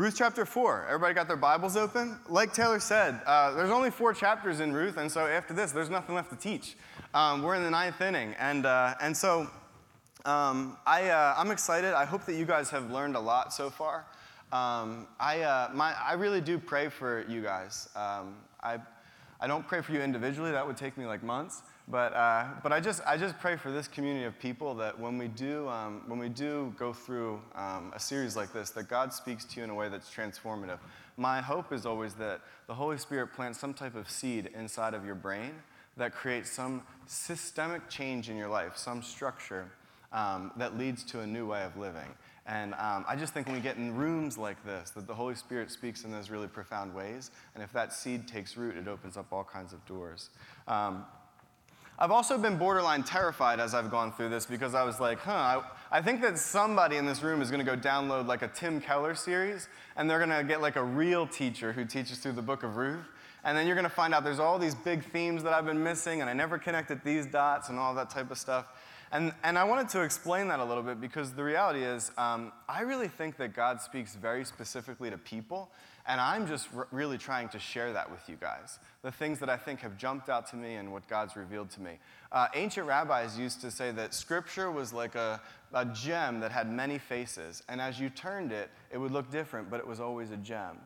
Ruth chapter 4. Everybody got their Bibles open? Like Taylor said, uh, there's only four chapters in Ruth, and so after this, there's nothing left to teach. Um, we're in the ninth inning, and, uh, and so um, I, uh, I'm excited. I hope that you guys have learned a lot so far. Um, I, uh, my, I really do pray for you guys. Um, I, I don't pray for you individually, that would take me like months. But, uh, but I, just, I just pray for this community of people that when we do, um, when we do go through um, a series like this, that God speaks to you in a way that's transformative. My hope is always that the Holy Spirit plants some type of seed inside of your brain that creates some systemic change in your life, some structure um, that leads to a new way of living. And um, I just think when we get in rooms like this, that the Holy Spirit speaks in those really profound ways. And if that seed takes root, it opens up all kinds of doors. Um, I've also been borderline terrified as I've gone through this because I was like, huh, I, I think that somebody in this room is going to go download like a Tim Keller series, and they're going to get like a real teacher who teaches through the book of Ruth. And then you're going to find out there's all these big themes that I've been missing, and I never connected these dots and all that type of stuff. And, and I wanted to explain that a little bit because the reality is, um, I really think that God speaks very specifically to people, and I'm just r- really trying to share that with you guys. The things that I think have jumped out to me and what God's revealed to me. Uh, ancient rabbis used to say that scripture was like a, a gem that had many faces, and as you turned it, it would look different, but it was always a gem.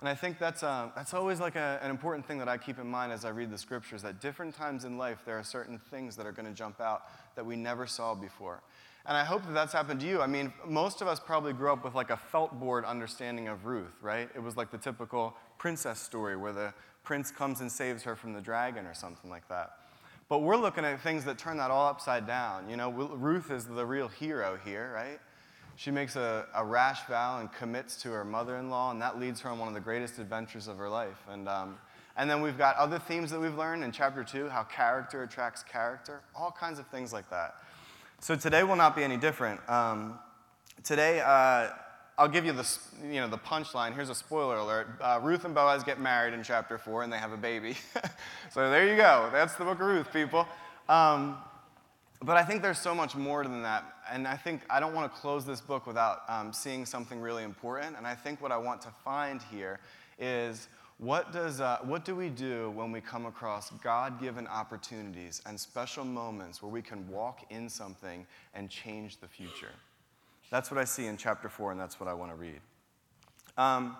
And I think that's, uh, that's always like a, an important thing that I keep in mind as I read the scriptures, that different times in life, there are certain things that are going to jump out that we never saw before. And I hope that that's happened to you. I mean, most of us probably grew up with like a felt board understanding of Ruth, right? It was like the typical princess story where the prince comes and saves her from the dragon or something like that. But we're looking at things that turn that all upside down. You know, Ruth is the real hero here, right? She makes a, a rash vow and commits to her mother in law, and that leads her on one of the greatest adventures of her life. And, um, and then we've got other themes that we've learned in chapter two how character attracts character, all kinds of things like that. So today will not be any different. Um, today, uh, I'll give you the, you know, the punchline. Here's a spoiler alert. Uh, Ruth and Boaz get married in chapter 4 and they have a baby. so there you go. That's the book of Ruth, people. Um, but I think there's so much more than that. And I think I don't want to close this book without um, seeing something really important. And I think what I want to find here is what, does, uh, what do we do when we come across God given opportunities and special moments where we can walk in something and change the future? That's what I see in chapter 4, and that's what I want to read. Um,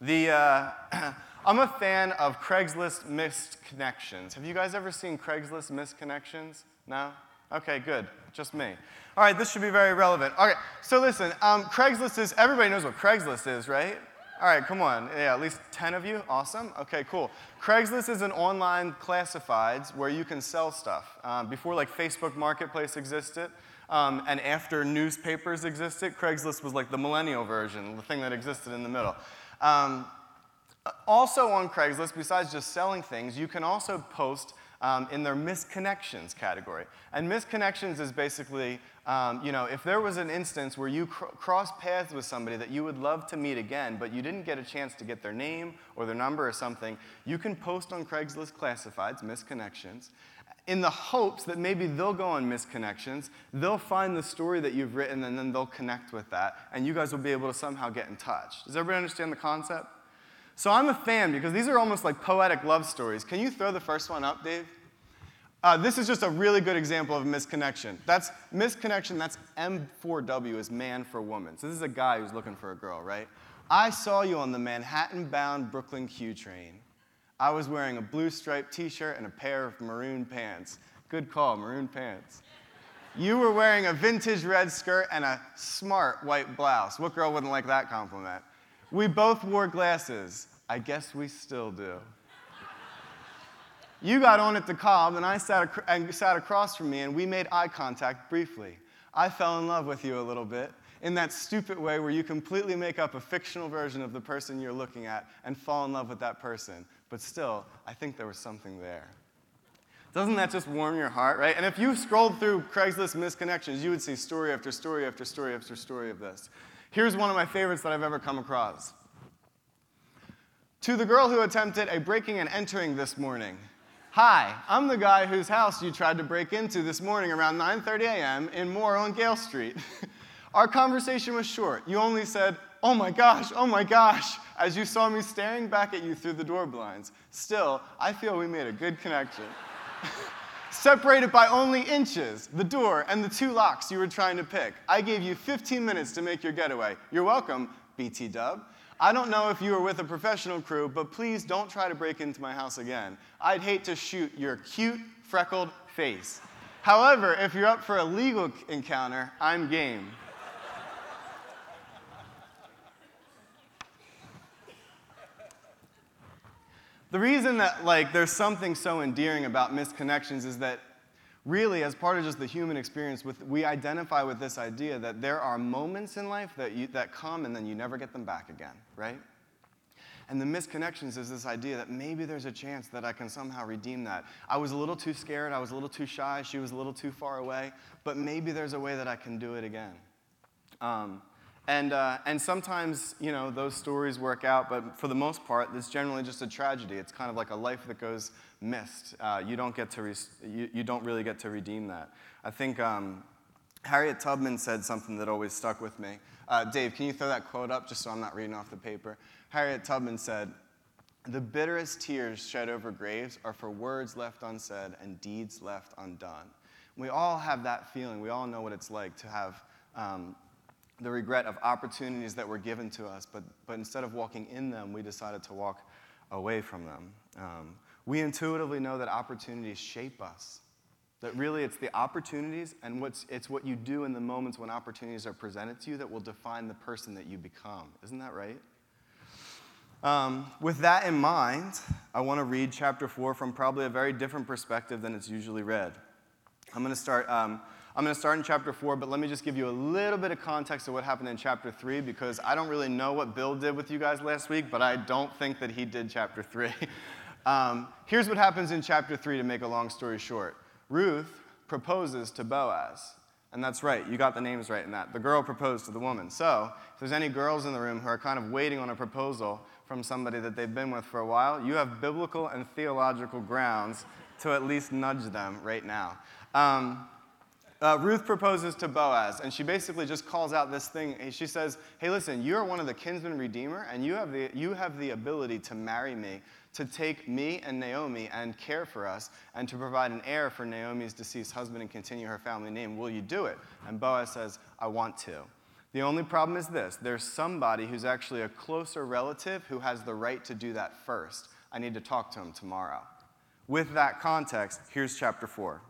the, uh, I'm a fan of Craigslist missed connections. Have you guys ever seen Craigslist missed connections? No? Okay, good. Just me. All right, this should be very relevant. Okay, so listen, um, Craigslist is, everybody knows what Craigslist is, right? All right, come on. Yeah, at least 10 of you? Awesome. Okay, cool. Craigslist is an online classifieds where you can sell stuff. Um, before, like, Facebook Marketplace existed, um, and after newspapers existed, Craigslist was like the millennial version, the thing that existed in the middle. Um, also on Craigslist, besides just selling things, you can also post um, in their misconnections category. And misconnections is basically, um, you know, if there was an instance where you cr- crossed paths with somebody that you would love to meet again, but you didn't get a chance to get their name or their number or something, you can post on Craigslist classifieds, misconnections, in the hopes that maybe they'll go on misconnections, they'll find the story that you've written, and then they'll connect with that, and you guys will be able to somehow get in touch. Does everybody understand the concept? So I'm a fan because these are almost like poetic love stories. Can you throw the first one up, Dave? Uh, this is just a really good example of misconnection. That's misconnection, that's M4W is man for woman. So this is a guy who's looking for a girl, right? I saw you on the Manhattan bound Brooklyn Q train. I was wearing a blue striped t shirt and a pair of maroon pants. Good call, maroon pants. You were wearing a vintage red skirt and a smart white blouse. What girl wouldn't like that compliment? We both wore glasses. I guess we still do. You got on at DeKalb, and I sat, ac- and sat across from me, and we made eye contact briefly. I fell in love with you a little bit in that stupid way where you completely make up a fictional version of the person you're looking at and fall in love with that person. But still, I think there was something there. Doesn't that just warm your heart, right? And if you scrolled through Craigslist misconnections, you would see story after story after story after story of this. Here's one of my favorites that I've ever come across. To the girl who attempted a breaking and entering this morning. Hi, I'm the guy whose house you tried to break into this morning around 9:30 a.m. in Moore on Gale Street. Our conversation was short. You only said, oh my gosh, oh my gosh, as you saw me staring back at you through the door blinds. Still, I feel we made a good connection. Separated by only inches, the door and the two locks you were trying to pick. I gave you 15 minutes to make your getaway. You're welcome, BT Dub. I don't know if you were with a professional crew, but please don't try to break into my house again. I'd hate to shoot your cute, freckled face. However, if you're up for a legal encounter, I'm game. The reason that like there's something so endearing about missed connections is that really as part of just the human experience with, we identify with this idea that there are moments in life that, you, that come and then you never get them back again, right? And the misconnections is this idea that maybe there's a chance that I can somehow redeem that. I was a little too scared, I was a little too shy, she was a little too far away, but maybe there's a way that I can do it again. Um, and, uh, and sometimes, you know, those stories work out, but for the most part, it's generally just a tragedy. It's kind of like a life that goes missed. Uh, you, don't get to re- you, you, don't really get to redeem that. I think um, Harriet Tubman said something that always stuck with me. Uh, Dave, can you throw that quote up just so I'm not reading off the paper? Harriet Tubman said, The bitterest tears shed over graves are for words left unsaid and deeds left undone. We all have that feeling. We all know what it's like to have um, the regret of opportunities that were given to us, but, but instead of walking in them, we decided to walk away from them. Um, we intuitively know that opportunities shape us. That really it's the opportunities and what's, it's what you do in the moments when opportunities are presented to you that will define the person that you become. Isn't that right? Um, with that in mind, I want to read chapter 4 from probably a very different perspective than it's usually read. I'm going to start. Um, I'm going to start in chapter 4, but let me just give you a little bit of context of what happened in chapter 3 because I don't really know what Bill did with you guys last week, but I don't think that he did chapter 3. um, here's what happens in chapter 3 to make a long story short Ruth proposes to Boaz. And that's right, you got the names right in that. The girl proposed to the woman. So, if there's any girls in the room who are kind of waiting on a proposal from somebody that they've been with for a while, you have biblical and theological grounds to at least nudge them right now. Um, uh, Ruth proposes to Boaz, and she basically just calls out this thing. She says, Hey, listen, you are one of the kinsman redeemer, and you have, the, you have the ability to marry me, to take me and Naomi and care for us, and to provide an heir for Naomi's deceased husband and continue her family name. Will you do it? And Boaz says, I want to. The only problem is this there's somebody who's actually a closer relative who has the right to do that first. I need to talk to him tomorrow. With that context, here's chapter 4.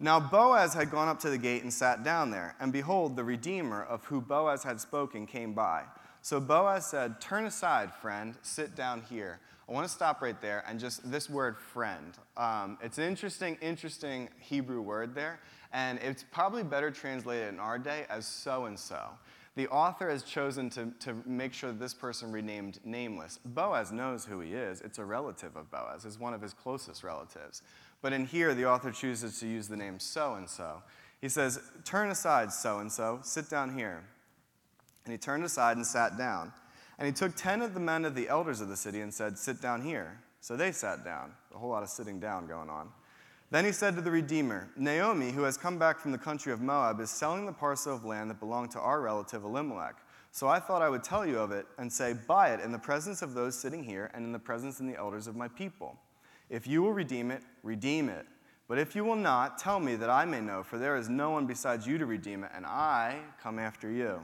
Now Boaz had gone up to the gate and sat down there, and behold, the Redeemer of whom Boaz had spoken came by. So Boaz said, Turn aside, friend, sit down here. I want to stop right there and just this word friend. Um, it's an interesting, interesting Hebrew word there, and it's probably better translated in our day as so and so. The author has chosen to, to make sure that this person renamed nameless. Boaz knows who he is. It's a relative of Boaz, it's one of his closest relatives. But in here, the author chooses to use the name so and so. He says, Turn aside, so and so, sit down here. And he turned aside and sat down. And he took ten of the men of the elders of the city and said, Sit down here. So they sat down. A whole lot of sitting down going on. Then he said to the Redeemer, Naomi, who has come back from the country of Moab, is selling the parcel of land that belonged to our relative Elimelech. So I thought I would tell you of it and say, Buy it in the presence of those sitting here and in the presence of the elders of my people. If you will redeem it, redeem it. But if you will not, tell me that I may know, for there is no one besides you to redeem it, and I come after you.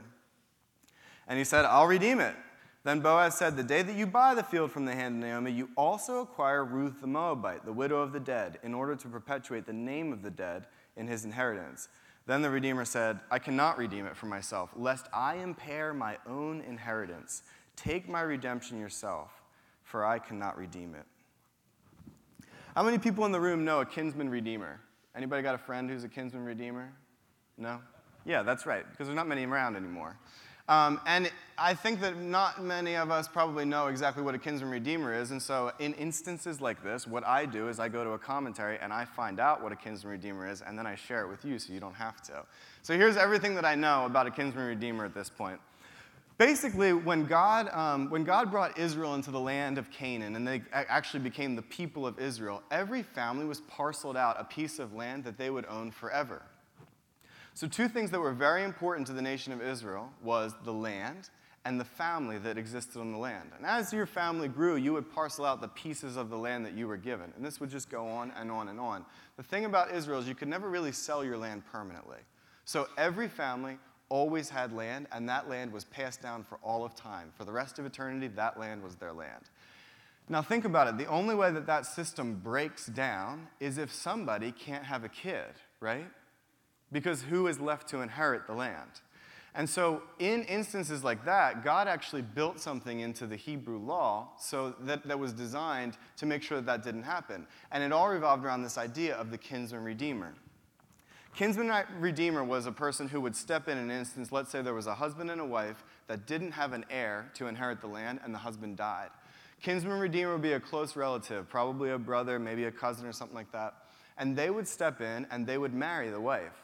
And he said, I'll redeem it. Then Boaz said, The day that you buy the field from the hand of Naomi, you also acquire Ruth the Moabite, the widow of the dead, in order to perpetuate the name of the dead in his inheritance. Then the Redeemer said, I cannot redeem it for myself, lest I impair my own inheritance. Take my redemption yourself, for I cannot redeem it. How many people in the room know a kinsman redeemer? Anybody got a friend who's a kinsman redeemer? No? Yeah, that's right, because there's not many around anymore. Um, and I think that not many of us probably know exactly what a kinsman redeemer is. And so, in instances like this, what I do is I go to a commentary and I find out what a kinsman redeemer is, and then I share it with you so you don't have to. So, here's everything that I know about a kinsman redeemer at this point. Basically, when God, um, when God brought Israel into the land of Canaan and they actually became the people of Israel, every family was parceled out a piece of land that they would own forever. So, two things that were very important to the nation of Israel was the land and the family that existed on the land. And as your family grew, you would parcel out the pieces of the land that you were given. And this would just go on and on and on. The thing about Israel is you could never really sell your land permanently. So every family always had land, and that land was passed down for all of time. For the rest of eternity, that land was their land. Now, think about it. The only way that that system breaks down is if somebody can't have a kid, right? Because who is left to inherit the land? And so, in instances like that, God actually built something into the Hebrew law so that, that was designed to make sure that that didn't happen. And it all revolved around this idea of the kinsman redeemer. Kinsman redeemer was a person who would step in an instance, let's say there was a husband and a wife that didn't have an heir to inherit the land, and the husband died. Kinsman redeemer would be a close relative, probably a brother, maybe a cousin or something like that. And they would step in and they would marry the wife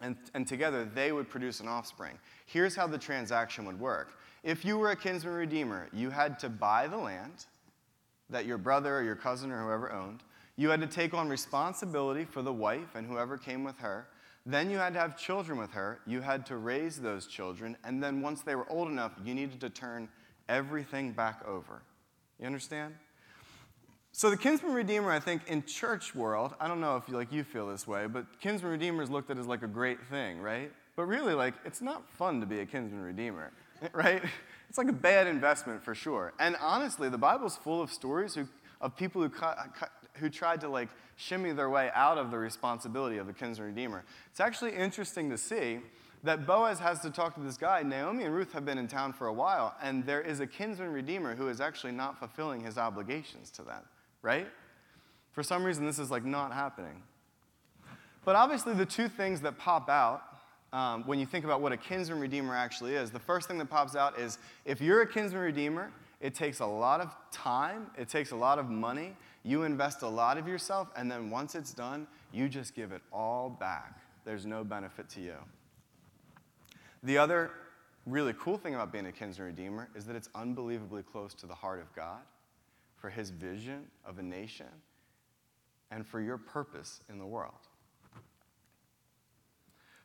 and, and together they would produce an offspring. Here's how the transaction would work. If you were a kinsman redeemer, you had to buy the land that your brother or your cousin or whoever owned. You had to take on responsibility for the wife and whoever came with her. Then you had to have children with her. You had to raise those children. And then once they were old enough, you needed to turn everything back over. You understand? So the kinsman redeemer, I think, in church world, I don't know if you, like you feel this way, but kinsman redeemer is looked at as like a great thing, right? But really, like, it's not fun to be a kinsman redeemer, right? It's like a bad investment for sure. And honestly, the Bible's full of stories who, of people who, cut, cut, who tried to like shimmy their way out of the responsibility of the kinsman redeemer. It's actually interesting to see that Boaz has to talk to this guy. Naomi and Ruth have been in town for a while, and there is a kinsman redeemer who is actually not fulfilling his obligations to them right? For some reason, this is like not happening. But obviously, the two things that pop out um, when you think about what a kinsman redeemer actually is, the first thing that pops out is if you're a kinsman redeemer, it takes a lot of time, it takes a lot of money, you invest a lot of yourself, and then once it's done, you just give it all back. There's no benefit to you. The other really cool thing about being a kinsman redeemer is that it's unbelievably close to the heart of God for his vision of a nation and for your purpose in the world.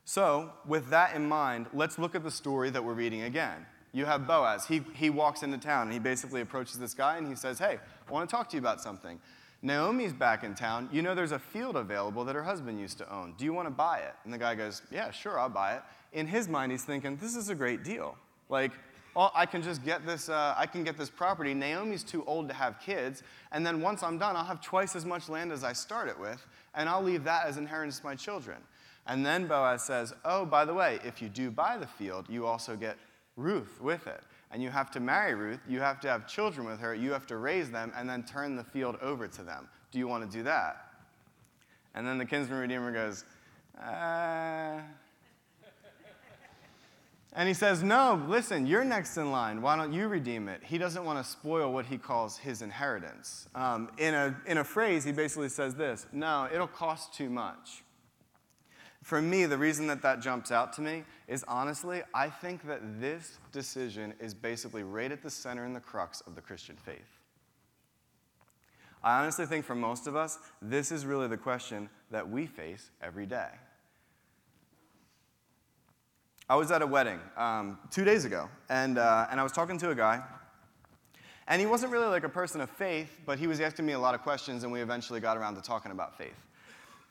So, with that in mind, let's look at the story that we're reading again. You have Boaz. He, he walks into town and he basically approaches this guy and he says, Hey, I want to talk to you about something. Naomi's back in town. You know there's a field available that her husband used to own. Do you want to buy it? And the guy goes, Yeah, sure, I'll buy it. In his mind, he's thinking, This is a great deal. Like, I can just get this, uh, I can get this property. Naomi's too old to have kids. And then once I'm done, I'll have twice as much land as I started with, and I'll leave that as inheritance to my children. And then Boaz says, oh, by the way, if you do buy the field, you also get Ruth with it. And you have to marry Ruth, you have to have children with her, you have to raise them, and then turn the field over to them. Do you want to do that? And then the kinsman redeemer goes, uh, and he says, No, listen, you're next in line. Why don't you redeem it? He doesn't want to spoil what he calls his inheritance. Um, in, a, in a phrase, he basically says this No, it'll cost too much. For me, the reason that that jumps out to me is honestly, I think that this decision is basically right at the center and the crux of the Christian faith. I honestly think for most of us, this is really the question that we face every day. I was at a wedding um, two days ago, and, uh, and I was talking to a guy, and he wasn't really like a person of faith, but he was asking me a lot of questions, and we eventually got around to talking about faith.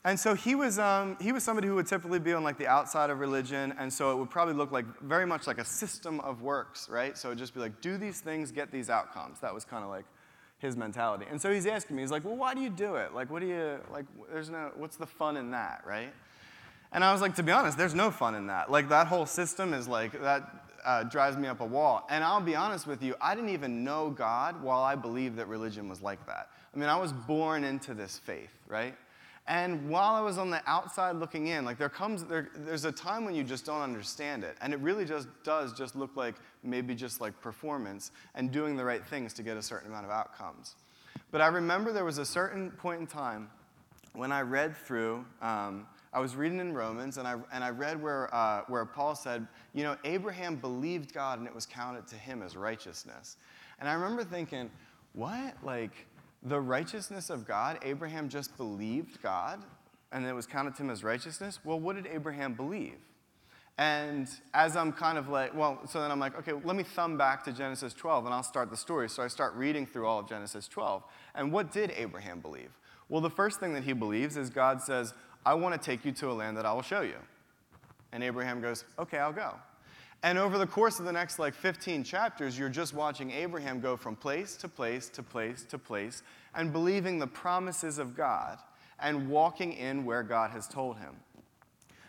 And so he was, um, he was somebody who would typically be on like the outside of religion, and so it would probably look like very much like a system of works, right? So it would just be like, do these things, get these outcomes. That was kind of like his mentality. And so he's asking me, he's like, well, why do you do it? Like, what do you, like, there's no, what's the fun in that, right? And I was like, to be honest, there's no fun in that. Like, that whole system is like, that uh, drives me up a wall. And I'll be honest with you, I didn't even know God while I believed that religion was like that. I mean, I was born into this faith, right? And while I was on the outside looking in, like there comes, there, there's a time when you just don't understand it. And it really just does just look like maybe just like performance and doing the right things to get a certain amount of outcomes. But I remember there was a certain point in time when I read through um, I was reading in Romans, and I, and I read where, uh, where Paul said, you know, Abraham believed God and it was counted to him as righteousness. And I remember thinking, what? Like, the righteousness of God? Abraham just believed God? and it was counted to him as righteousness. Well, what did Abraham believe? And as I'm kind of like, well, so then I'm like, okay, let me thumb back to Genesis 12 and I'll start the story. So I start reading through all of Genesis 12. And what did Abraham believe? Well, the first thing that he believes is God says, I want to take you to a land that I will show you. And Abraham goes, okay, I'll go. And over the course of the next like 15 chapters, you're just watching Abraham go from place to place to place to place and believing the promises of God and walking in where God has told him.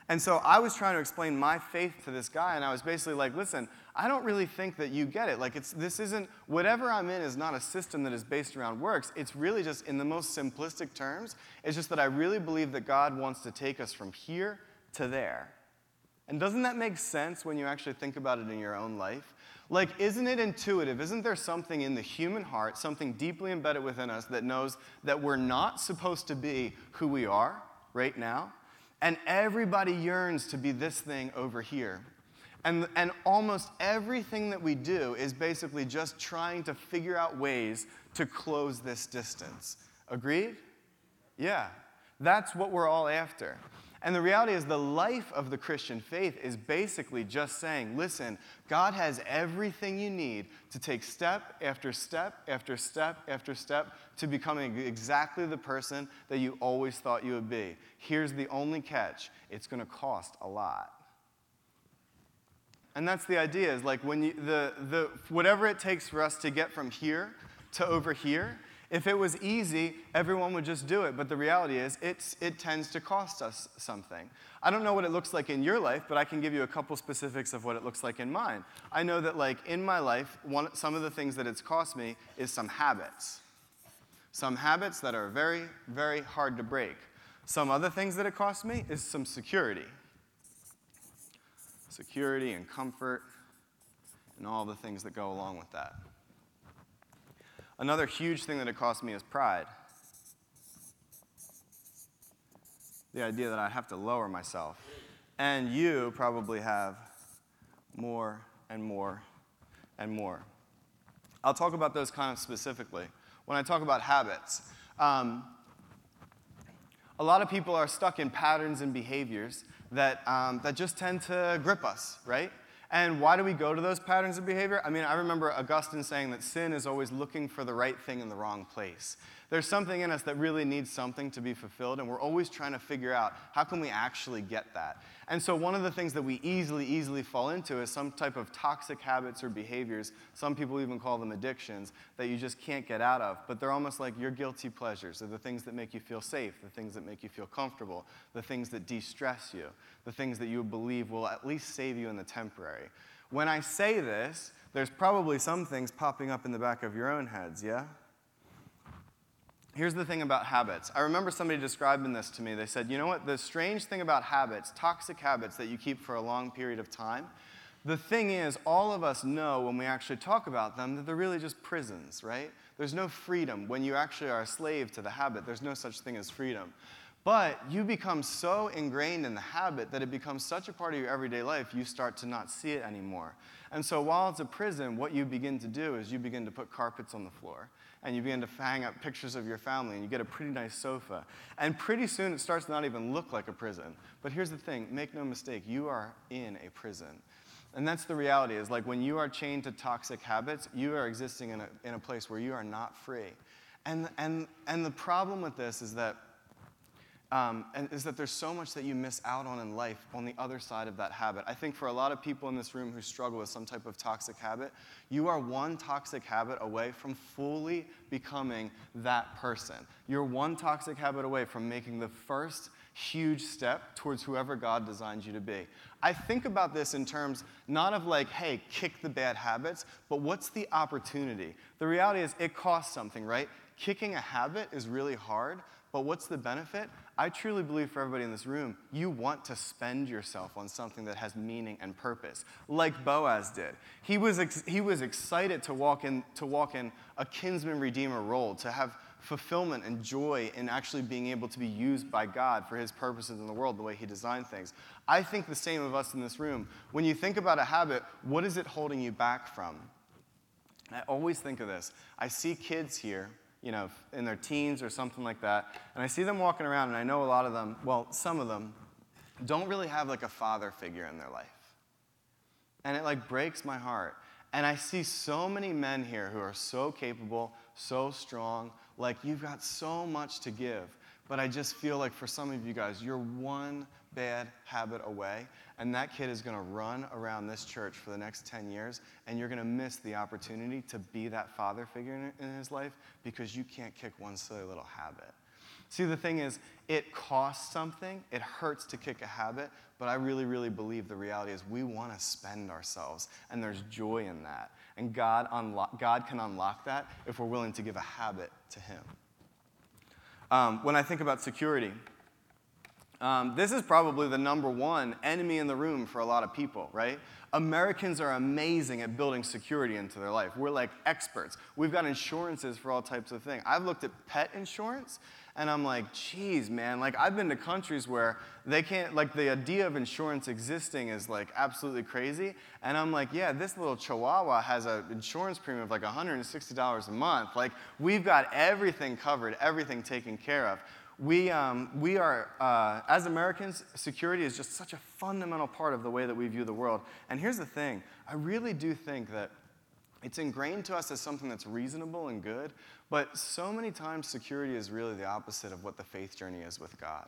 And so I was trying to explain my faith to this guy, and I was basically like, listen, I don't really think that you get it. Like, it's, this isn't, whatever I'm in is not a system that is based around works. It's really just, in the most simplistic terms, it's just that I really believe that God wants to take us from here to there. And doesn't that make sense when you actually think about it in your own life? Like, isn't it intuitive? Isn't there something in the human heart, something deeply embedded within us that knows that we're not supposed to be who we are right now? And everybody yearns to be this thing over here. And, and almost everything that we do is basically just trying to figure out ways to close this distance. Agreed? Yeah. That's what we're all after. And the reality is, the life of the Christian faith is basically just saying, listen, God has everything you need to take step after step after step after step to becoming exactly the person that you always thought you would be. Here's the only catch it's going to cost a lot. And that's the idea is like when you, the, the, whatever it takes for us to get from here to over here, if it was easy, everyone would just do it. But the reality is, it's, it tends to cost us something. I don't know what it looks like in your life, but I can give you a couple specifics of what it looks like in mine. I know that, like, in my life, one, some of the things that it's cost me is some habits. Some habits that are very, very hard to break. Some other things that it cost me is some security. Security and comfort and all the things that go along with that. Another huge thing that it cost me is pride. The idea that I have to lower myself. And you probably have more and more and more. I'll talk about those kind of specifically. When I talk about habits, um, a lot of people are stuck in patterns and behaviors that, um, that just tend to grip us, right? And why do we go to those patterns of behavior? I mean, I remember Augustine saying that sin is always looking for the right thing in the wrong place. There's something in us that really needs something to be fulfilled, and we're always trying to figure out how can we actually get that. And so one of the things that we easily, easily fall into is some type of toxic habits or behaviors. Some people even call them addictions that you just can't get out of. But they're almost like your guilty pleasures. They're the things that make you feel safe, the things that make you feel comfortable, the things that de-stress you, the things that you believe will at least save you in the temporary. When I say this, there's probably some things popping up in the back of your own heads, yeah? Here's the thing about habits. I remember somebody describing this to me. They said, you know what? The strange thing about habits, toxic habits that you keep for a long period of time, the thing is, all of us know when we actually talk about them that they're really just prisons, right? There's no freedom. When you actually are a slave to the habit, there's no such thing as freedom. But you become so ingrained in the habit that it becomes such a part of your everyday life, you start to not see it anymore. And so while it's a prison, what you begin to do is you begin to put carpets on the floor and you begin to hang up pictures of your family and you get a pretty nice sofa. And pretty soon it starts to not even look like a prison. But here's the thing make no mistake, you are in a prison. And that's the reality is like when you are chained to toxic habits, you are existing in a, in a place where you are not free. And, and, and the problem with this is that um, and is that there's so much that you miss out on in life on the other side of that habit. I think for a lot of people in this room who struggle with some type of toxic habit, you are one toxic habit away from fully becoming that person. You're one toxic habit away from making the first huge step towards whoever God designed you to be. I think about this in terms not of like, hey, kick the bad habits, but what's the opportunity? The reality is it costs something, right? Kicking a habit is really hard, but what's the benefit? I truly believe for everybody in this room, you want to spend yourself on something that has meaning and purpose, like Boaz did. He was, ex- he was excited to walk, in, to walk in a kinsman redeemer role, to have fulfillment and joy in actually being able to be used by God for his purposes in the world, the way he designed things. I think the same of us in this room. When you think about a habit, what is it holding you back from? I always think of this. I see kids here you know, in their teens or something like that. And I see them walking around, and I know a lot of them, well, some of them, don't really have like a father figure in their life. And it like breaks my heart. And I see so many men here who are so capable, so strong, like you've got so much to give. But I just feel like for some of you guys, you're one bad habit away, and that kid is going to run around this church for the next 10 years, and you're going to miss the opportunity to be that father figure in, in his life because you can't kick one silly little habit. See, the thing is, it costs something, it hurts to kick a habit, but I really, really believe the reality is we want to spend ourselves, and there's joy in that. And God, unlo- God can unlock that if we're willing to give a habit to Him. Um, when I think about security, um, this is probably the number one enemy in the room for a lot of people, right? Americans are amazing at building security into their life. We're like experts. We've got insurances for all types of things. I've looked at pet insurance and I'm like, geez, man, like I've been to countries where they can't, like the idea of insurance existing is like absolutely crazy. And I'm like, yeah, this little chihuahua has an insurance premium of like $160 a month. Like we've got everything covered, everything taken care of. We, um, we are, uh, as Americans, security is just such a fundamental part of the way that we view the world. And here's the thing I really do think that it's ingrained to us as something that's reasonable and good, but so many times security is really the opposite of what the faith journey is with God.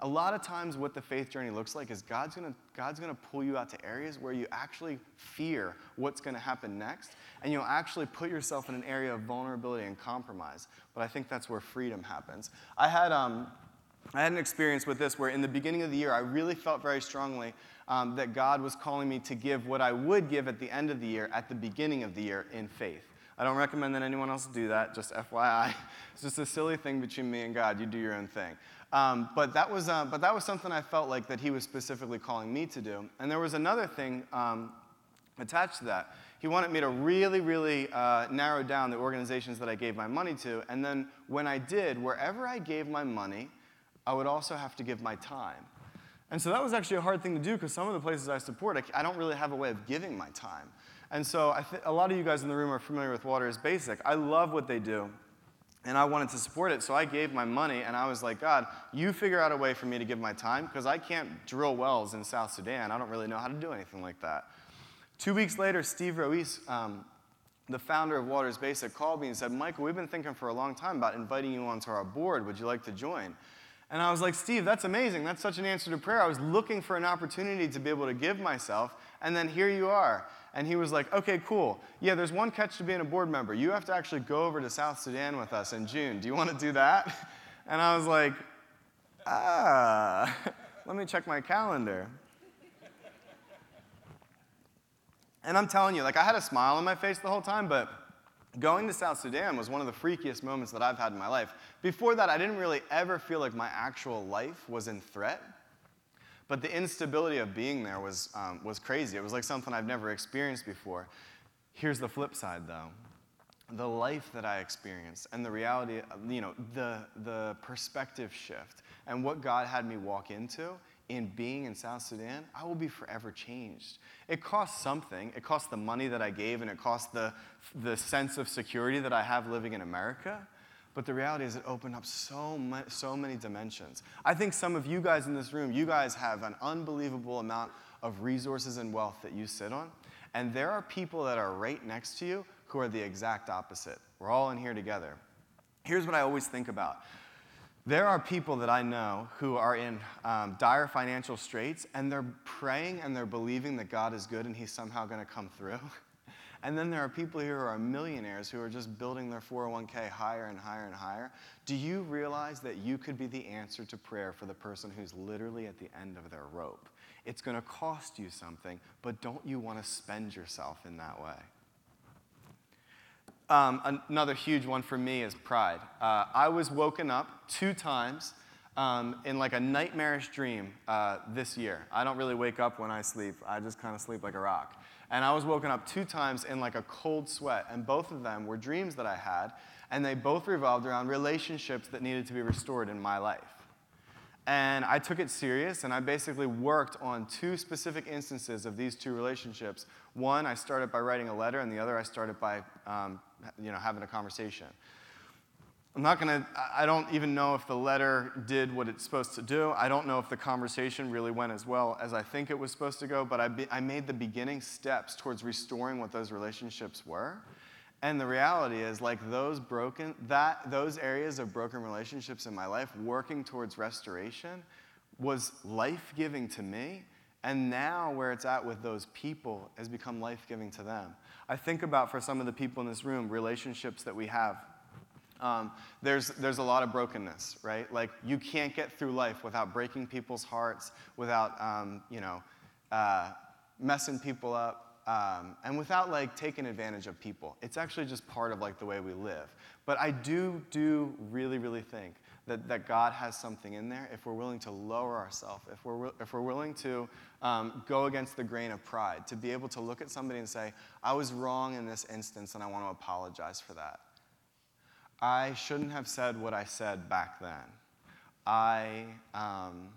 A lot of times, what the faith journey looks like is God's gonna, God's gonna pull you out to areas where you actually fear what's gonna happen next, and you'll actually put yourself in an area of vulnerability and compromise. But I think that's where freedom happens. I had, um, I had an experience with this where in the beginning of the year, I really felt very strongly um, that God was calling me to give what I would give at the end of the year at the beginning of the year in faith. I don't recommend that anyone else do that, just FYI. It's just a silly thing between me and God. You do your own thing. Um, but, that was, uh, but that was something I felt like that he was specifically calling me to do. And there was another thing um, attached to that. He wanted me to really, really uh, narrow down the organizations that I gave my money to. And then when I did, wherever I gave my money, I would also have to give my time. And so that was actually a hard thing to do because some of the places I support, I, I, don't really have a way of giving my time. And so th- a lot of you guys in the room are familiar with Water is Basic. I love what they do and I wanted to support it. So I gave my money, and I was like, God, you figure out a way for me to give my time, because I can't drill wells in South Sudan. I don't really know how to do anything like that. Two weeks later, Steve Ruiz, um, the founder of Waters Basic, called me and said, Michael, we've been thinking for a long time about inviting you onto our board. Would you like to join? And I was like, Steve, that's amazing. That's such an answer to prayer. I was looking for an opportunity to be able to give myself, and then here you are. And he was like, okay, cool. Yeah, there's one catch to being a board member. You have to actually go over to South Sudan with us in June. Do you want to do that? And I was like, ah, let me check my calendar. And I'm telling you, like, I had a smile on my face the whole time, but going to South Sudan was one of the freakiest moments that I've had in my life. Before that, I didn't really ever feel like my actual life was in threat. But the instability of being there was, um, was crazy. It was like something I've never experienced before. Here's the flip side, though the life that I experienced and the reality, you know, the, the perspective shift and what God had me walk into in being in South Sudan, I will be forever changed. It costs something. It costs the money that I gave and it costs the, the sense of security that I have living in America. But the reality is, it opened up so, much, so many dimensions. I think some of you guys in this room, you guys have an unbelievable amount of resources and wealth that you sit on. And there are people that are right next to you who are the exact opposite. We're all in here together. Here's what I always think about there are people that I know who are in um, dire financial straits, and they're praying and they're believing that God is good and He's somehow going to come through. And then there are people here who are millionaires who are just building their 401k higher and higher and higher. Do you realize that you could be the answer to prayer for the person who's literally at the end of their rope? It's going to cost you something, but don't you want to spend yourself in that way? Um, another huge one for me is pride. Uh, I was woken up two times um, in like a nightmarish dream uh, this year. I don't really wake up when I sleep, I just kind of sleep like a rock. And I was woken up two times in like a cold sweat, and both of them were dreams that I had, and they both revolved around relationships that needed to be restored in my life. And I took it serious, and I basically worked on two specific instances of these two relationships. One, I started by writing a letter, and the other, I started by um, you know, having a conversation. I'm not going to, I don't even know if the letter did what it's supposed to do. I don't know if the conversation really went as well as I think it was supposed to go, but I, be, I made the beginning steps towards restoring what those relationships were. And the reality is, like those broken, that, those areas of broken relationships in my life, working towards restoration, was life giving to me. And now, where it's at with those people has become life giving to them. I think about for some of the people in this room, relationships that we have um, there's, there's a lot of brokenness, right? Like, you can't get through life without breaking people's hearts, without, um, you know, uh, messing people up, um, and without, like, taking advantage of people. It's actually just part of, like, the way we live. But I do, do really, really think that, that God has something in there if we're willing to lower ourselves, if we're, if we're willing to um, go against the grain of pride, to be able to look at somebody and say, I was wrong in this instance, and I want to apologize for that. I shouldn't have said what I said back then. I, um,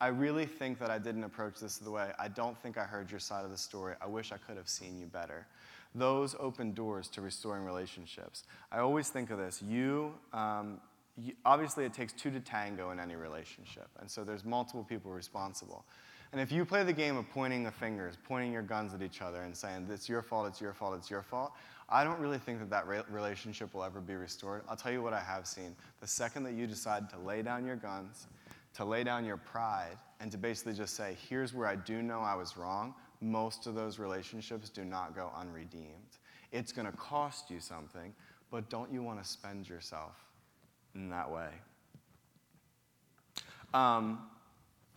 I really think that I didn't approach this the way. I don't think I heard your side of the story. I wish I could have seen you better. Those open doors to restoring relationships. I always think of this. You, um, you, obviously, it takes two to tango in any relationship, and so there's multiple people responsible. And if you play the game of pointing the fingers, pointing your guns at each other, and saying, it's your fault, it's your fault, it's your fault, I don't really think that that relationship will ever be restored. I'll tell you what I have seen. The second that you decide to lay down your guns, to lay down your pride, and to basically just say, here's where I do know I was wrong, most of those relationships do not go unredeemed. It's going to cost you something, but don't you want to spend yourself in that way? Um,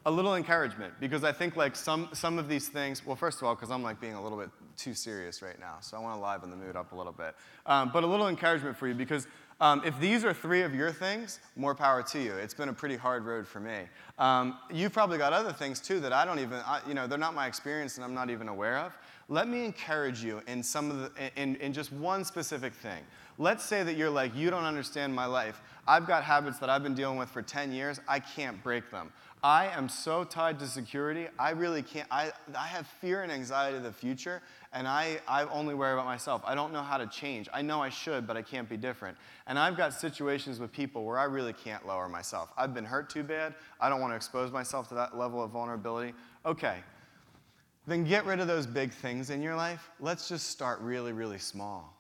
a little encouragement because I think like some, some of these things, well, first of all, because I'm like being a little bit too serious right now, so I want to liven the mood up a little bit. Um, but a little encouragement for you because um, if these are three of your things, more power to you. It's been a pretty hard road for me. Um, you've probably got other things too that I don't even, I, you know, they're not my experience and I'm not even aware of. Let me encourage you in some of the, in, in just one specific thing. Let's say that you're like, you don't understand my life. I've got habits that I've been dealing with for 10 years. I can't break them. I am so tied to security, I really can't. I, I have fear and anxiety of the future, and I, I only worry about myself. I don't know how to change. I know I should, but I can't be different. And I've got situations with people where I really can't lower myself. I've been hurt too bad. I don't want to expose myself to that level of vulnerability. Okay, then get rid of those big things in your life. Let's just start really, really small.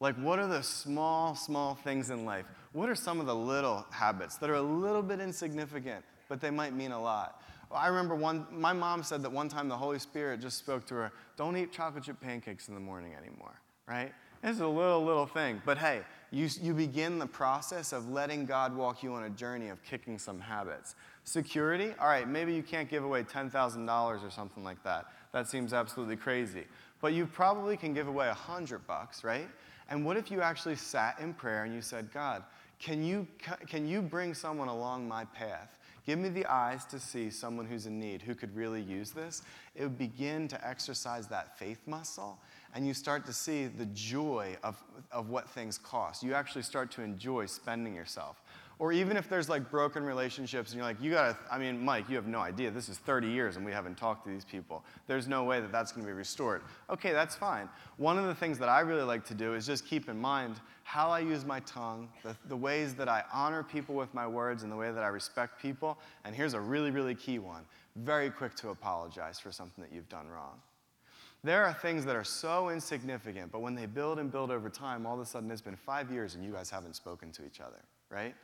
Like, what are the small, small things in life? What are some of the little habits that are a little bit insignificant but they might mean a lot. I remember one, my mom said that one time the Holy Spirit just spoke to her, don't eat chocolate chip pancakes in the morning anymore, right? It's a little, little thing. But hey, you, you begin the process of letting God walk you on a journey of kicking some habits. Security, all right, maybe you can't give away $10,000 or something like that. That seems absolutely crazy. But you probably can give away a hundred bucks, right? And what if you actually sat in prayer and you said, God, can you, can you bring someone along my path Give me the eyes to see someone who's in need who could really use this. It would begin to exercise that faith muscle, and you start to see the joy of, of what things cost. You actually start to enjoy spending yourself. Or even if there's like broken relationships and you're like, you gotta, I mean, Mike, you have no idea. This is 30 years and we haven't talked to these people. There's no way that that's gonna be restored. Okay, that's fine. One of the things that I really like to do is just keep in mind how I use my tongue, the, the ways that I honor people with my words, and the way that I respect people. And here's a really, really key one very quick to apologize for something that you've done wrong. There are things that are so insignificant, but when they build and build over time, all of a sudden it's been five years and you guys haven't spoken to each other, right?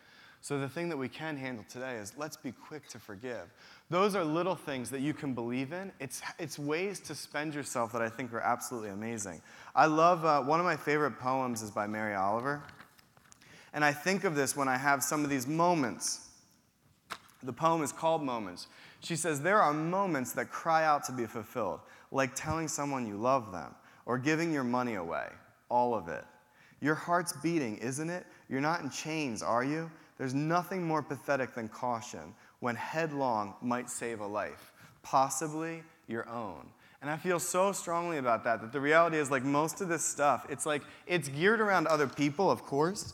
So, the thing that we can handle today is let's be quick to forgive. Those are little things that you can believe in. It's, it's ways to spend yourself that I think are absolutely amazing. I love uh, one of my favorite poems is by Mary Oliver. And I think of this when I have some of these moments. The poem is called Moments. She says, There are moments that cry out to be fulfilled, like telling someone you love them or giving your money away, all of it. Your heart's beating, isn't it? You're not in chains, are you? There's nothing more pathetic than caution when headlong might save a life, possibly your own. And I feel so strongly about that, that the reality is like most of this stuff, it's like it's geared around other people, of course,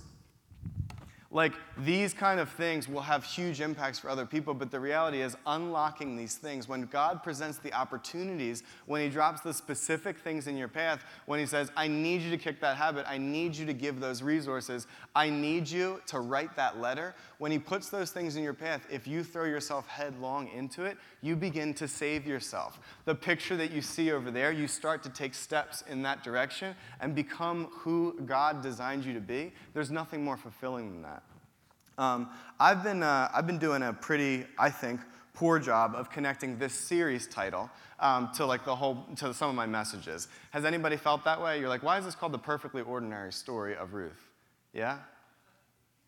Like these kind of things will have huge impacts for other people, but the reality is unlocking these things. When God presents the opportunities, when He drops the specific things in your path, when He says, I need you to kick that habit, I need you to give those resources, I need you to write that letter, when He puts those things in your path, if you throw yourself headlong into it, you begin to save yourself. The picture that you see over there, you start to take steps in that direction and become who God designed you to be. There's nothing more fulfilling than that. Um, I've, been, uh, I've been doing a pretty, I think, poor job of connecting this series title um, to like the whole to some of my messages. Has anybody felt that way? You're like, why is this called the perfectly ordinary story of Ruth? Yeah?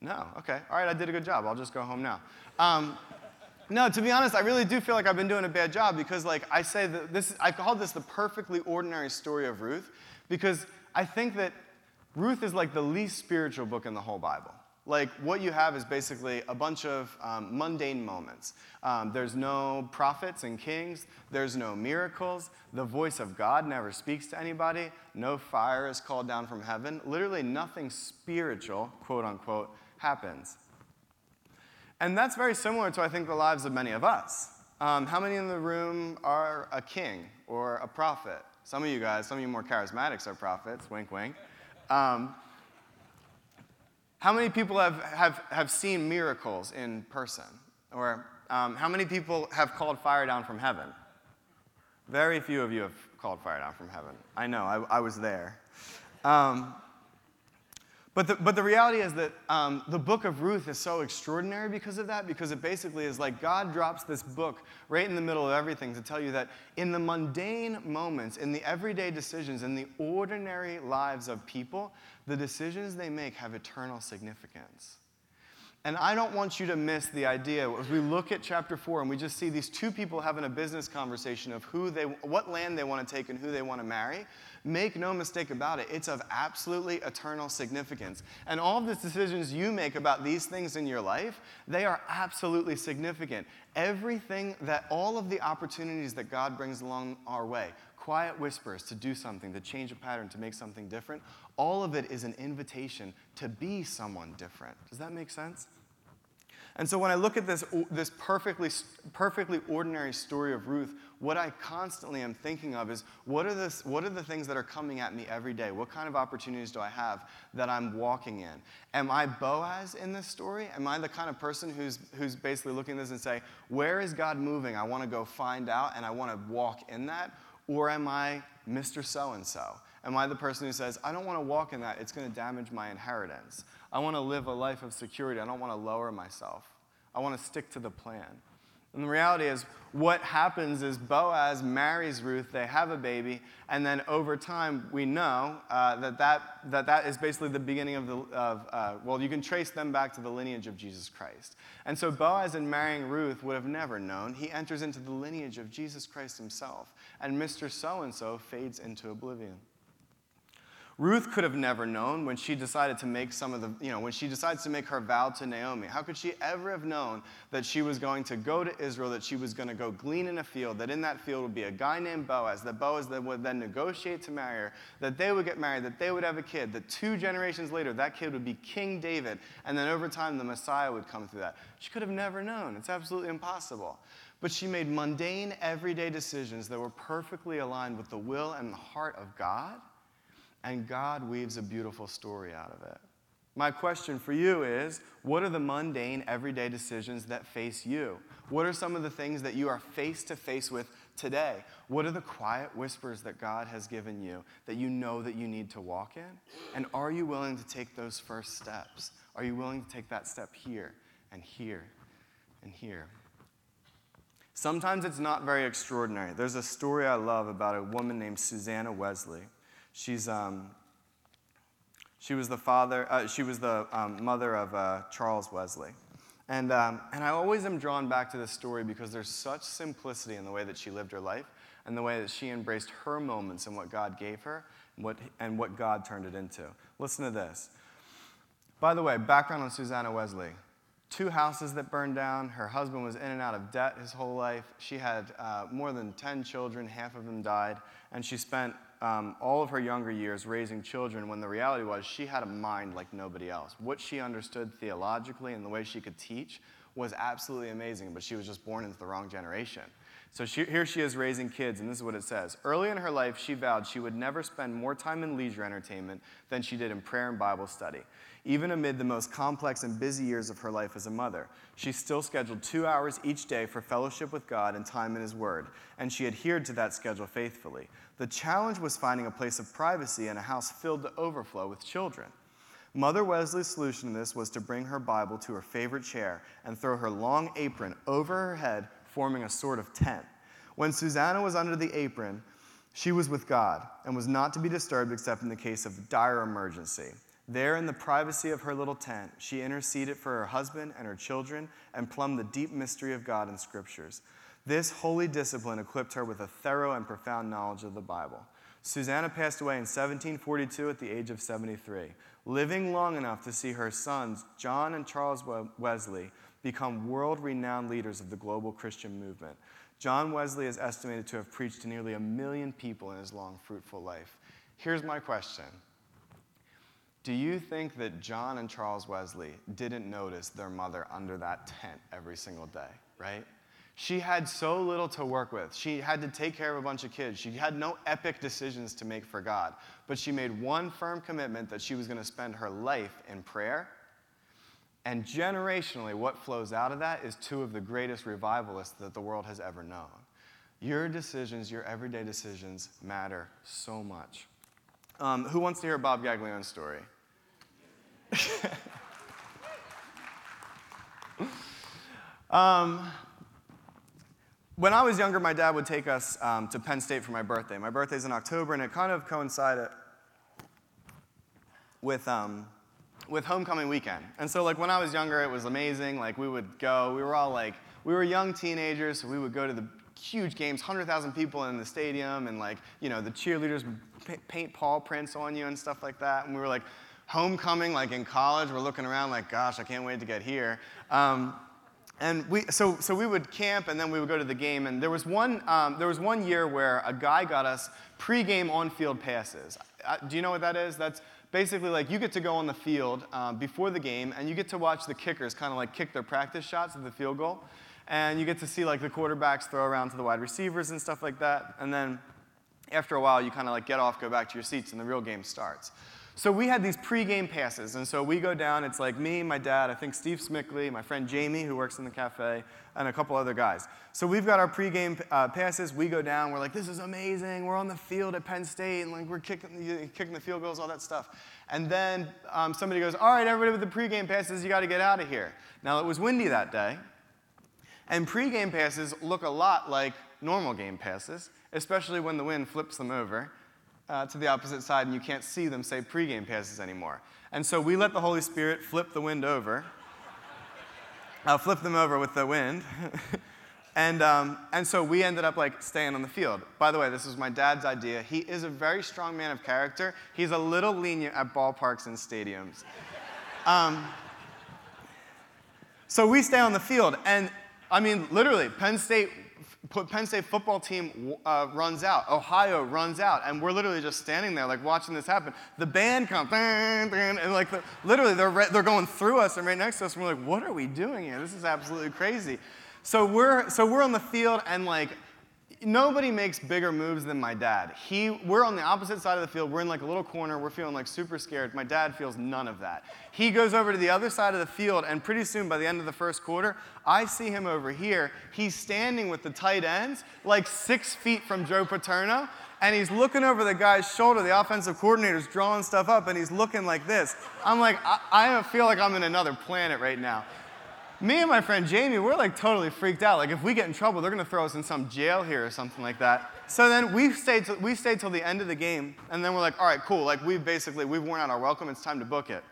No. Okay. All right. I did a good job. I'll just go home now. Um, no, to be honest, I really do feel like I've been doing a bad job because, like, I say that this, I call this the perfectly ordinary story of Ruth because I think that Ruth is like the least spiritual book in the whole Bible. Like, what you have is basically a bunch of um, mundane moments. Um, there's no prophets and kings, there's no miracles, the voice of God never speaks to anybody, no fire is called down from heaven. Literally, nothing spiritual, quote unquote, happens. And that's very similar to, I think, the lives of many of us. Um, how many in the room are a king or a prophet? Some of you guys, some of you more charismatics are prophets, wink, wink. Um, how many people have, have, have seen miracles in person? Or um, how many people have called fire down from heaven? Very few of you have called fire down from heaven. I know, I, I was there. Um, but the, but the reality is that um, the book of Ruth is so extraordinary because of that, because it basically is like God drops this book right in the middle of everything to tell you that in the mundane moments, in the everyday decisions, in the ordinary lives of people, the decisions they make have eternal significance. And I don't want you to miss the idea as we look at chapter 4 and we just see these two people having a business conversation of who they, what land they want to take and who they want to marry. Make no mistake about it, it's of absolutely eternal significance. And all of the decisions you make about these things in your life, they are absolutely significant. Everything that, all of the opportunities that God brings along our way, quiet whispers to do something, to change a pattern, to make something different, all of it is an invitation to be someone different. Does that make sense? And so when I look at this, this perfectly, perfectly ordinary story of Ruth, what I constantly am thinking of is what are, this, what are the things that are coming at me every day? What kind of opportunities do I have that I'm walking in? Am I Boaz in this story? Am I the kind of person who's, who's basically looking at this and say, where is God moving? I want to go find out and I want to walk in that. Or am I Mr. So and so? Am I the person who says, I don't want to walk in that, it's going to damage my inheritance? I want to live a life of security, I don't want to lower myself. I want to stick to the plan. And the reality is, what happens is Boaz marries Ruth, they have a baby, and then over time, we know uh, that, that, that that is basically the beginning of the, of, uh, well, you can trace them back to the lineage of Jesus Christ. And so Boaz, in marrying Ruth, would have never known. He enters into the lineage of Jesus Christ himself, and Mr. So and so fades into oblivion. Ruth could have never known when she decided to make some of the, you know, when she decides to make her vow to Naomi. How could she ever have known that she was going to go to Israel, that she was going to go glean in a field, that in that field would be a guy named Boaz, that Boaz that would then negotiate to marry her, that they would get married, that they would have a kid, that two generations later that kid would be King David, and then over time the Messiah would come through that. She could have never known. It's absolutely impossible. But she made mundane, everyday decisions that were perfectly aligned with the will and the heart of God and God weaves a beautiful story out of it. My question for you is what are the mundane, everyday decisions that face you? What are some of the things that you are face to face with today? What are the quiet whispers that God has given you that you know that you need to walk in? And are you willing to take those first steps? Are you willing to take that step here and here and here? Sometimes it's not very extraordinary. There's a story I love about a woman named Susanna Wesley. She's, um, she was the father, uh, she was the um, mother of uh, Charles Wesley. And, um, and I always am drawn back to this story because there's such simplicity in the way that she lived her life and the way that she embraced her moments and what God gave her and what, and what God turned it into. Listen to this. By the way, background on Susanna Wesley. Two houses that burned down. Her husband was in and out of debt his whole life. She had uh, more than 10 children, half of them died, and she spent um, all of her younger years raising children when the reality was she had a mind like nobody else. What she understood theologically and the way she could teach was absolutely amazing, but she was just born into the wrong generation. So she, here she is raising kids, and this is what it says. Early in her life, she vowed she would never spend more time in leisure entertainment than she did in prayer and Bible study. Even amid the most complex and busy years of her life as a mother, she still scheduled two hours each day for fellowship with God and time in His Word, and she adhered to that schedule faithfully. The challenge was finding a place of privacy in a house filled to overflow with children. Mother Wesley's solution to this was to bring her Bible to her favorite chair and throw her long apron over her head forming a sort of tent. When Susanna was under the apron, she was with God and was not to be disturbed except in the case of dire emergency. There, in the privacy of her little tent, she interceded for her husband and her children and plumbed the deep mystery of God in scriptures. This holy discipline equipped her with a thorough and profound knowledge of the Bible. Susanna passed away in 1742 at the age of 73, living long enough to see her sons, John and Charles Wesley, become world renowned leaders of the global Christian movement. John Wesley is estimated to have preached to nearly a million people in his long, fruitful life. Here's my question Do you think that John and Charles Wesley didn't notice their mother under that tent every single day, right? She had so little to work with. She had to take care of a bunch of kids. She had no epic decisions to make for God. But she made one firm commitment that she was going to spend her life in prayer and generationally, what flows out of that is two of the greatest revivalists that the world has ever known. Your decisions, your everyday decisions, matter so much. Um, who wants to hear Bob Gaglione's story? um, when I was younger, my dad would take us um, to Penn State for my birthday. My birthday's in October, and it kind of coincided with um, with homecoming weekend. And so like when I was younger, it was amazing. Like we would go, we were all like, we were young teenagers, so we would go to the huge games, 100,000 people in the stadium, and like, you know, the cheerleaders would paint paw prints on you and stuff like that. And we were like, homecoming, like in college, we're looking around like, gosh, I can't wait to get here. Um, and we, so, so we would camp and then we would go to the game. And there was one, um, there was one year where a guy got us pre-game on-field passes. Uh, do you know what that is? That's basically like you get to go on the field um, before the game and you get to watch the kickers kind of like kick their practice shots at the field goal. And you get to see like the quarterbacks throw around to the wide receivers and stuff like that. And then after a while, you kind of like get off, go back to your seats, and the real game starts. So we had these pre-game passes, and so we go down. It's like me, my dad, I think Steve Smickley, my friend Jamie, who works in the cafe, and a couple other guys. So we've got our pre-game uh, passes. We go down. We're like, this is amazing. We're on the field at Penn State, and like we're kicking, kicking the field goals, all that stuff. And then um, somebody goes, all right, everybody with the pre-game passes, you got to get out of here. Now it was windy that day, and pre-game passes look a lot like normal game passes, especially when the wind flips them over uh, to the opposite side and you can't see them say pregame passes anymore. And so we let the Holy Spirit flip the wind over, uh, flip them over with the wind. and, um, and so we ended up like staying on the field. By the way, this was my dad's idea. He is a very strong man of character. He's a little lenient at ballparks and stadiums. Um, so we stay on the field. And I mean, literally, Penn State Penn State football team uh, runs out, Ohio runs out, and we're literally just standing there, like watching this happen. The band comes, and like the, literally they're, re- they're going through us and right next to us, and we're like, what are we doing here? This is absolutely crazy. So we're, so we're on the field, and like nobody makes bigger moves than my dad. He, we're on the opposite side of the field. We're in like a little corner. We're feeling like super scared. My dad feels none of that. He goes over to the other side of the field, and pretty soon, by the end of the first quarter, I see him over here. He's standing with the tight ends, like six feet from Joe Paterno, and he's looking over the guy's shoulder. The offensive coordinator's drawing stuff up, and he's looking like this. I'm like, I, I feel like I'm in another planet right now me and my friend Jamie, we're like totally freaked out. Like if we get in trouble, they're gonna throw us in some jail here or something like that. So then we stayed, we stayed till the end of the game, and then we're like, all right, cool. Like we've basically, we've worn out our welcome, it's time to book it.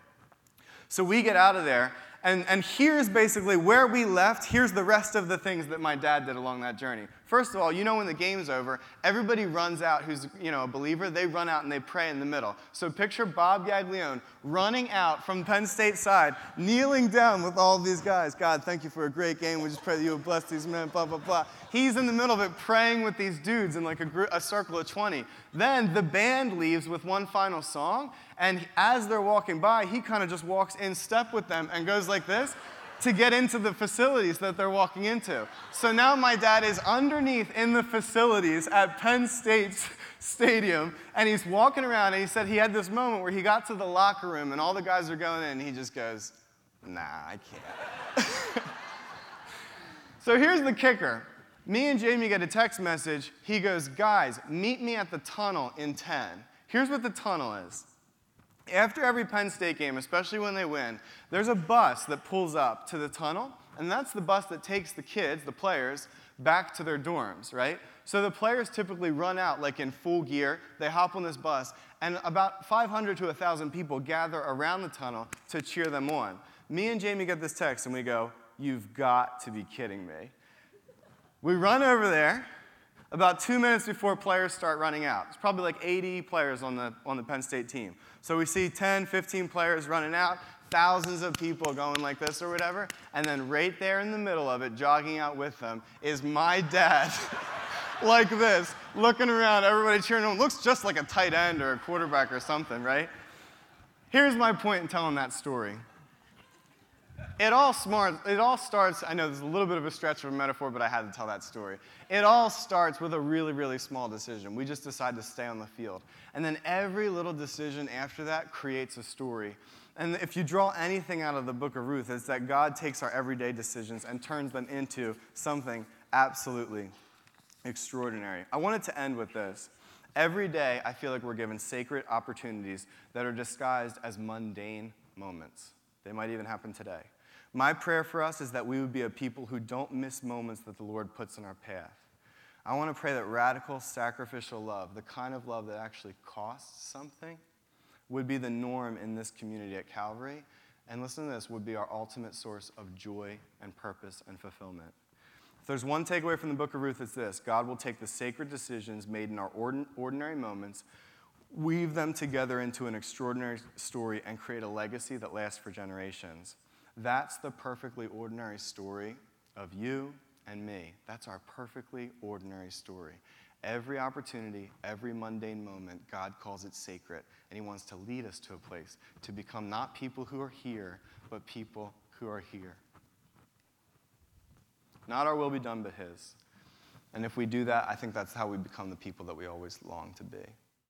So we get out of there, and, and here's basically where we left. Here's the rest of the things that my dad did along that journey. First of all, you know when the game's over, everybody runs out who's you know a believer, they run out and they pray in the middle. So picture Bob Gaglione running out from Penn State side, kneeling down with all these guys. God, thank you for a great game. We just pray that you would bless these men, blah, blah, blah. He's in the middle of it praying with these dudes in like a, group, a circle of 20. Then the band leaves with one final song, and as they're walking by, he kind of just walks in step with them and goes like this to get into the facilities that they're walking into. So now my dad is underneath in the facilities at Penn State's stadium, and he's walking around, and he said he had this moment where he got to the locker room, and all the guys are going in, and he just goes, Nah, I can't. so here's the kicker. Me and Jamie get a text message. He goes, Guys, meet me at the tunnel in 10. Here's what the tunnel is after every Penn State game, especially when they win, there's a bus that pulls up to the tunnel, and that's the bus that takes the kids, the players, back to their dorms, right? So the players typically run out like in full gear. They hop on this bus, and about 500 to 1,000 people gather around the tunnel to cheer them on. Me and Jamie get this text, and we go, You've got to be kidding me. We run over there about two minutes before players start running out. It's probably like 80 players on the, on the Penn State team. So we see 10, 15 players running out, thousands of people going like this or whatever, and then right there in the middle of it, jogging out with them, is my dad. like this, looking around, everybody cheering him. Looks just like a tight end or a quarterback or something, right? Here's my point in telling that story. It all, smart, it all starts, I know there's a little bit of a stretch of a metaphor, but I had to tell that story. It all starts with a really, really small decision. We just decide to stay on the field. And then every little decision after that creates a story. And if you draw anything out of the book of Ruth, it's that God takes our everyday decisions and turns them into something absolutely extraordinary. I wanted to end with this. Every day, I feel like we're given sacred opportunities that are disguised as mundane moments. They might even happen today. My prayer for us is that we would be a people who don't miss moments that the Lord puts in our path. I want to pray that radical sacrificial love, the kind of love that actually costs something, would be the norm in this community at Calvary. And listen to this, would be our ultimate source of joy and purpose and fulfillment. If there's one takeaway from the book of Ruth, it's this God will take the sacred decisions made in our ordinary moments, weave them together into an extraordinary story, and create a legacy that lasts for generations. That's the perfectly ordinary story of you and me. That's our perfectly ordinary story. Every opportunity, every mundane moment, God calls it sacred, and He wants to lead us to a place to become not people who are here, but people who are here. Not our will be done, but His. And if we do that, I think that's how we become the people that we always long to be.